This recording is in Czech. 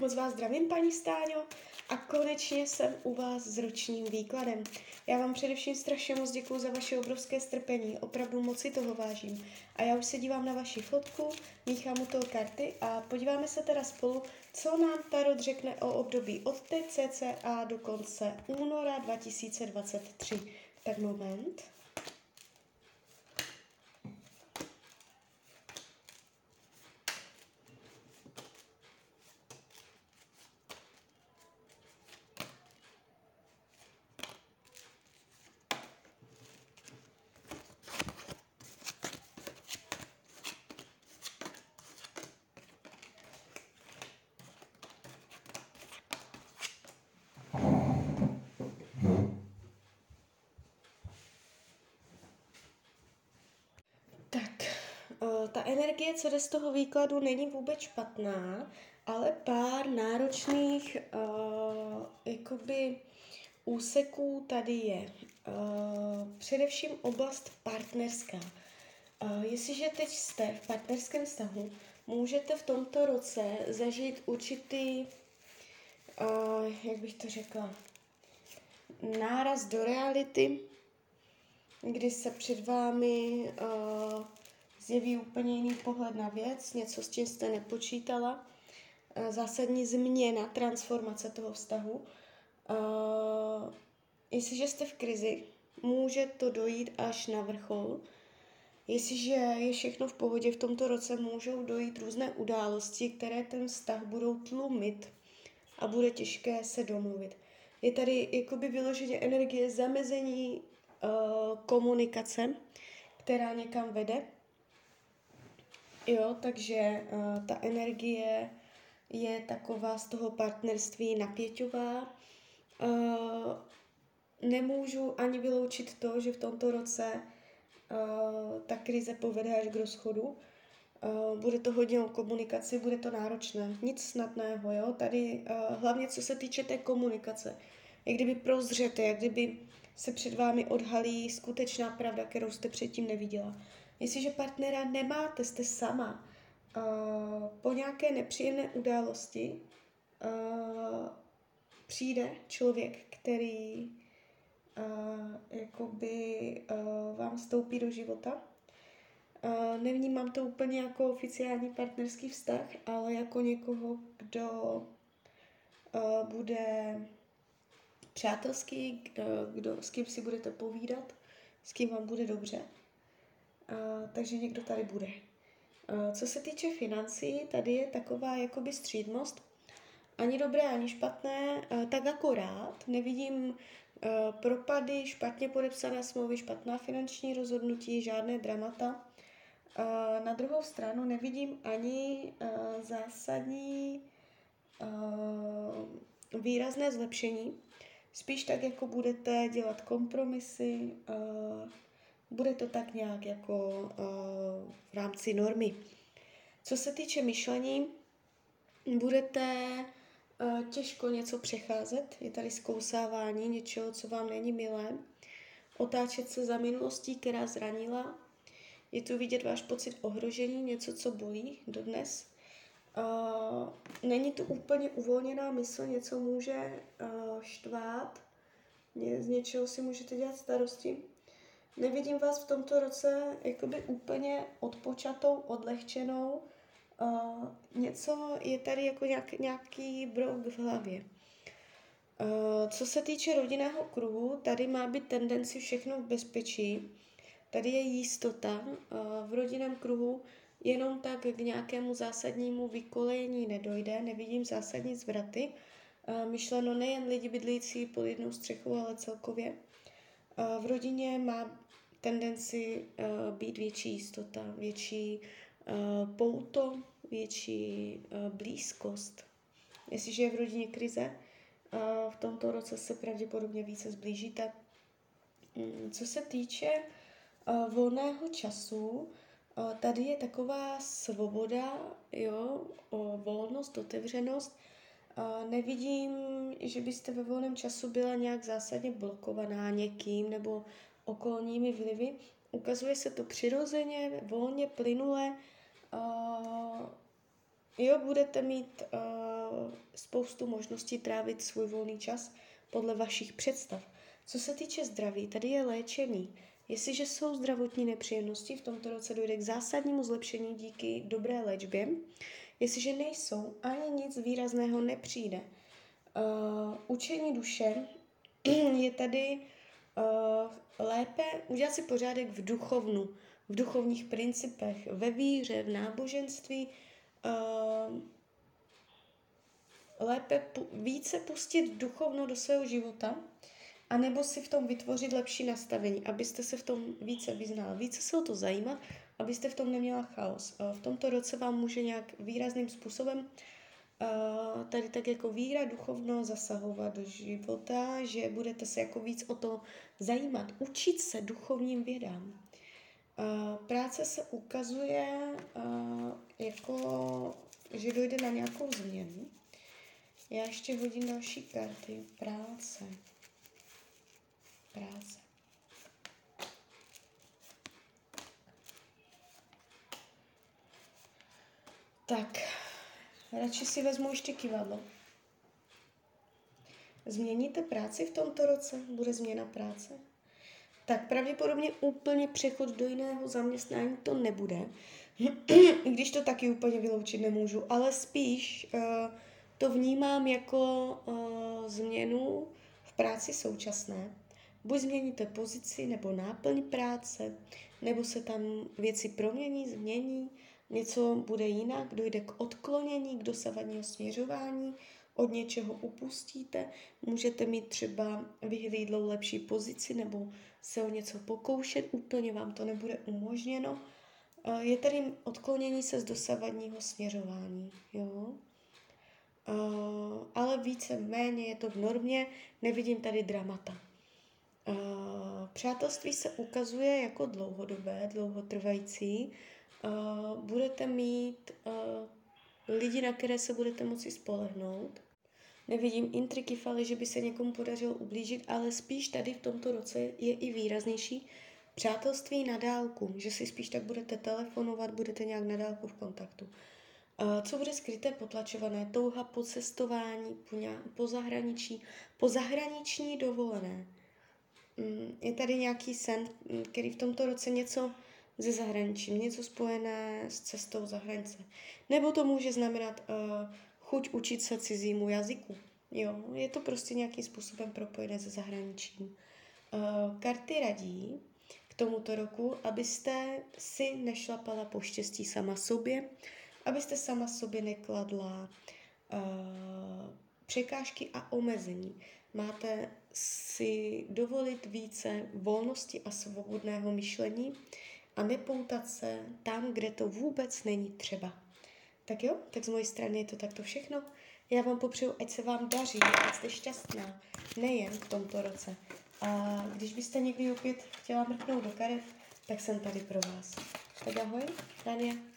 Moc vás zdravím, paní Stáňo, a konečně jsem u vás s ročním výkladem. Já vám především strašně moc děkuji za vaše obrovské strpení, opravdu moc si toho vážím. A já už se dívám na vaši fotku, míchám u toho karty a podíváme se teda spolu, co nám Tarot řekne o období od teď cca do konce února 2023. Tak moment. Ta energie, co jde z toho výkladu, není vůbec špatná, ale pár náročných uh, jakoby úseků tady je. Uh, především oblast partnerská. Uh, jestliže teď jste v partnerském vztahu, můžete v tomto roce zažít určitý, uh, jak bych to řekla, náraz do reality, kdy se před vámi uh, zjeví úplně jiný pohled na věc, něco, s čím jste nepočítala, eh, zásadní změna, transformace toho vztahu. Uh, jestliže jste v krizi, může to dojít až na vrchol. Jestliže je všechno v pohodě v tomto roce, můžou dojít různé události, které ten vztah budou tlumit a bude těžké se domluvit. Je tady jakoby vyloženě energie zamezení uh, komunikace, která někam vede. Jo, takže uh, ta energie je taková z toho partnerství napěťová. Uh, nemůžu ani vyloučit to, že v tomto roce uh, ta krize povede až k rozchodu. Uh, bude to hodně o komunikaci, bude to náročné. Nic snadného, jo. Tady uh, hlavně co se týče té komunikace. Jak kdyby prozřete, jak kdyby se před vámi odhalí skutečná pravda, kterou jste předtím neviděla. Jestliže partnera nemáte, jste sama, uh, po nějaké nepříjemné události uh, přijde člověk, který uh, jakoby uh, vám vstoupí do života. Uh, nevnímám to úplně jako oficiální partnerský vztah, ale jako někoho, kdo uh, bude přátelský, uh, kdo, s kým si budete povídat, s kým vám bude dobře takže někdo tady bude. Co se týče financí, tady je taková jakoby střídmost. Ani dobré, ani špatné, uh, tak akorát. Nevidím uh, propady, špatně podepsané smlouvy, špatná finanční rozhodnutí, žádné dramata. Na druhou stranu nevidím ani zásadní výrazné zlepšení. Spíš tak, jako budete dělat kompromisy, bude to tak nějak jako uh, v rámci normy. Co se týče myšlení, budete uh, těžko něco přecházet. Je tady zkousávání něčeho, co vám není milé. Otáčet se za minulostí, která zranila. Je tu vidět váš pocit ohrožení, něco, co bolí dodnes. Uh, není tu úplně uvolněná mysl, něco může uh, štvát, z něčeho si můžete dělat starosti. Nevidím vás v tomto roce jakoby úplně odpočatou, odlehčenou. Uh, něco je tady jako nějak, nějaký brouk v hlavě. Uh, co se týče rodinného kruhu, tady má být tendenci všechno v bezpečí. Tady je jistota. Uh, v rodinném kruhu jenom tak k nějakému zásadnímu vykolejení nedojde, nevidím zásadní zvraty. Myšleno nejen lidi bydlící pod jednou střechou, ale celkově. V rodině má tendenci uh, být větší jistota, větší uh, pouto, větší uh, blízkost. Jestliže je v rodině krize, uh, v tomto roce se pravděpodobně více zblížíte. Um, co se týče uh, volného času, uh, tady je taková svoboda, jo, o volnost, otevřenost. Nevidím, že byste ve volném času byla nějak zásadně blokovaná někým nebo okolními vlivy. Ukazuje se to přirozeně, volně, plynule. jo, budete mít uh, spoustu možností trávit svůj volný čas podle vašich představ. Co se týče zdraví, tady je léčení. Jestliže jsou zdravotní nepříjemnosti, v tomto roce dojde k zásadnímu zlepšení díky dobré léčbě. Jestliže nejsou, ani nic výrazného nepřijde. Uh, učení duše je tady uh, lépe udělat si pořádek v duchovnu, v duchovních principech, ve víře, v náboženství, uh, lépe více pustit duchovno do svého života, anebo si v tom vytvořit lepší nastavení, abyste se v tom více vyznala, více se o to zajímat, abyste v tom neměla chaos. V tomto roce vám může nějak výrazným způsobem tady tak jako víra duchovno zasahovat do života, že budete se jako víc o to zajímat, učit se duchovním vědám. Práce se ukazuje jako, že dojde na nějakou změnu. Já ještě hodím další karty. Práce. Práce. Tak, radši si vezmu ještě kivadlo. Změníte práci v tomto roce? Bude změna práce? Tak pravděpodobně úplně přechod do jiného zaměstnání to nebude. I když to taky úplně vyloučit nemůžu, ale spíš uh, to vnímám jako uh, změnu v práci současné. Buď změníte pozici nebo náplň práce, nebo se tam věci promění, změní, něco bude jinak, dojde k odklonění, k dosavadního směřování, od něčeho upustíte, můžete mít třeba vyhlídlou lepší pozici nebo se o něco pokoušet, úplně vám to nebude umožněno. Je tady odklonění se z dosavadního směřování. Jo? Ale více méně je to v normě, nevidím tady dramata. Přátelství se ukazuje jako dlouhodobé, dlouhotrvající. Budete mít lidi, na které se budete moci spolehnout. Nevidím intriky faly, že by se někomu podařilo ublížit, ale spíš tady v tomto roce je i výraznější přátelství na dálku, že si spíš tak budete telefonovat, budete nějak na dálku v kontaktu. Co bude skryté, potlačované? Touha po cestování, po, nějak, po zahraničí, po zahraniční dovolené. Mm, je tady nějaký sen, který v tomto roce něco ze zahraničí, něco spojené s cestou za hranice. Nebo to může znamenat uh, chuť učit se cizímu jazyku. Jo, je to prostě nějakým způsobem propojené se zahraničím. Uh, karty radí k tomuto roku, abyste si nešlapala po štěstí sama sobě, abyste sama sobě nekladla uh, překážky a omezení. Máte si dovolit více volnosti a svobodného myšlení a nepoutat se tam, kde to vůbec není třeba. Tak jo, tak z mojej strany je to takto všechno. Já vám popřeju, ať se vám daří, ať jste šťastná, nejen v tomto roce. A když byste někdy opět chtěla mrknout do karet, tak jsem tady pro vás. Tak ahoj, Tania.